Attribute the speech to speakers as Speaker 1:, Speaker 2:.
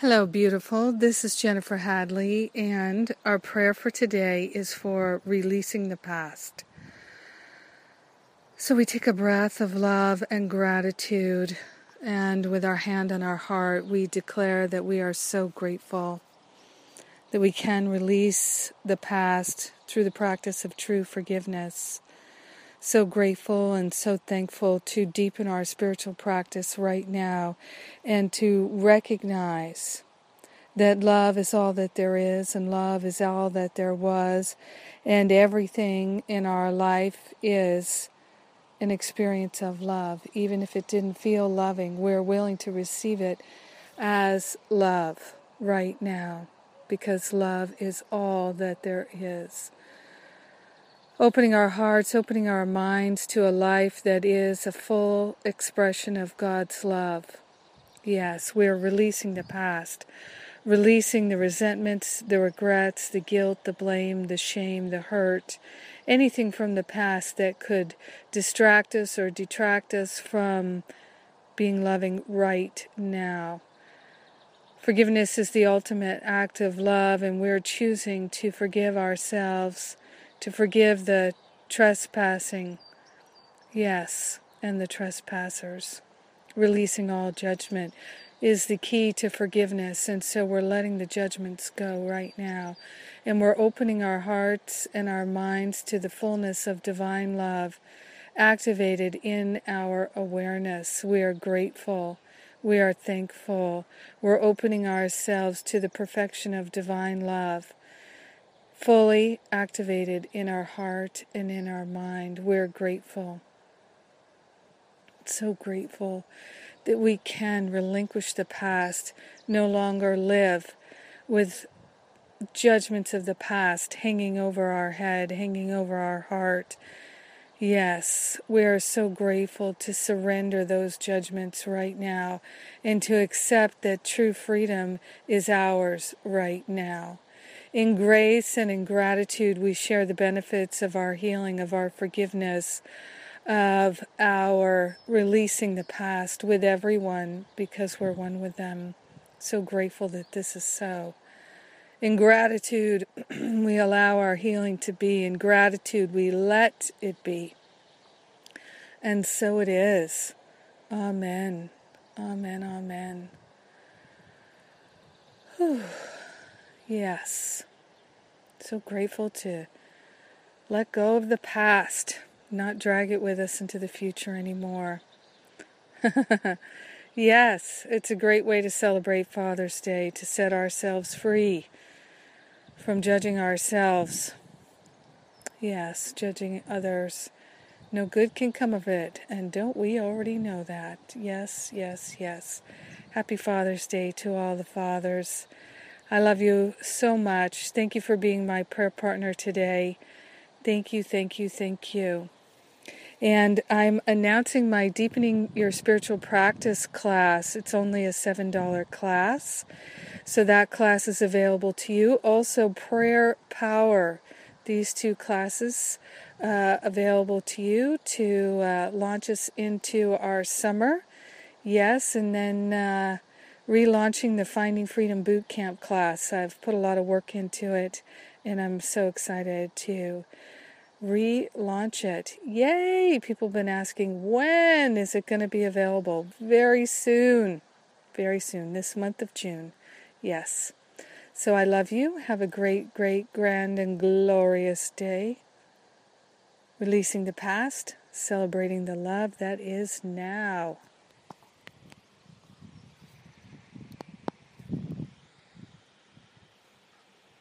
Speaker 1: Hello, beautiful. This is Jennifer Hadley, and our prayer for today is for releasing the past. So we take a breath of love and gratitude, and with our hand on our heart, we declare that we are so grateful that we can release the past through the practice of true forgiveness. So grateful and so thankful to deepen our spiritual practice right now and to recognize that love is all that there is and love is all that there was, and everything in our life is an experience of love. Even if it didn't feel loving, we're willing to receive it as love right now because love is all that there is. Opening our hearts, opening our minds to a life that is a full expression of God's love. Yes, we're releasing the past, releasing the resentments, the regrets, the guilt, the blame, the shame, the hurt, anything from the past that could distract us or detract us from being loving right now. Forgiveness is the ultimate act of love, and we're choosing to forgive ourselves, to forgive the trespassing, yes, and the trespassers. Releasing all judgment is the key to forgiveness, and so we're letting the judgments go right now. And we're opening our hearts and our minds to the fullness of divine love activated in our awareness. We are grateful we are thankful. We're opening ourselves to the perfection of divine love, fully activated in our heart and in our mind. We're grateful. So grateful that we can relinquish the past, no longer live with judgments of the past hanging over our head, hanging over our heart Yes, we are so grateful to surrender those judgments right now and to accept that true freedom is ours right now. In grace and in gratitude, we share the benefits of our healing, of our forgiveness, of our releasing the past with everyone because we're one with them. So grateful that this is so. In gratitude, we allow our healing to be. In gratitude, we let it be. And so it is. Amen. Amen. Amen. Whew. Yes. So grateful to let go of the past, not drag it with us into the future anymore. yes, it's a great way to celebrate Father's Day, to set ourselves free from judging ourselves. Yes, judging others. No good can come of it, and don't we already know that? Yes, yes, yes. Happy Father's Day to all the fathers. I love you so much. Thank you for being my prayer partner today. Thank you, thank you, thank you. And I'm announcing my Deepening Your Spiritual Practice class. It's only a $7 class. So that class is available to you. Also, Prayer Power, these two classes uh, available to you to uh, launch us into our summer. Yes, and then uh, relaunching the Finding Freedom Boot Camp class. I've put a lot of work into it, and I'm so excited to relaunch it. Yay! People have been asking when is it going to be available? Very soon. Very soon, this month of June. Yes. So I love you. Have a great, great, grand, and glorious day. Releasing the past, celebrating the love that is now.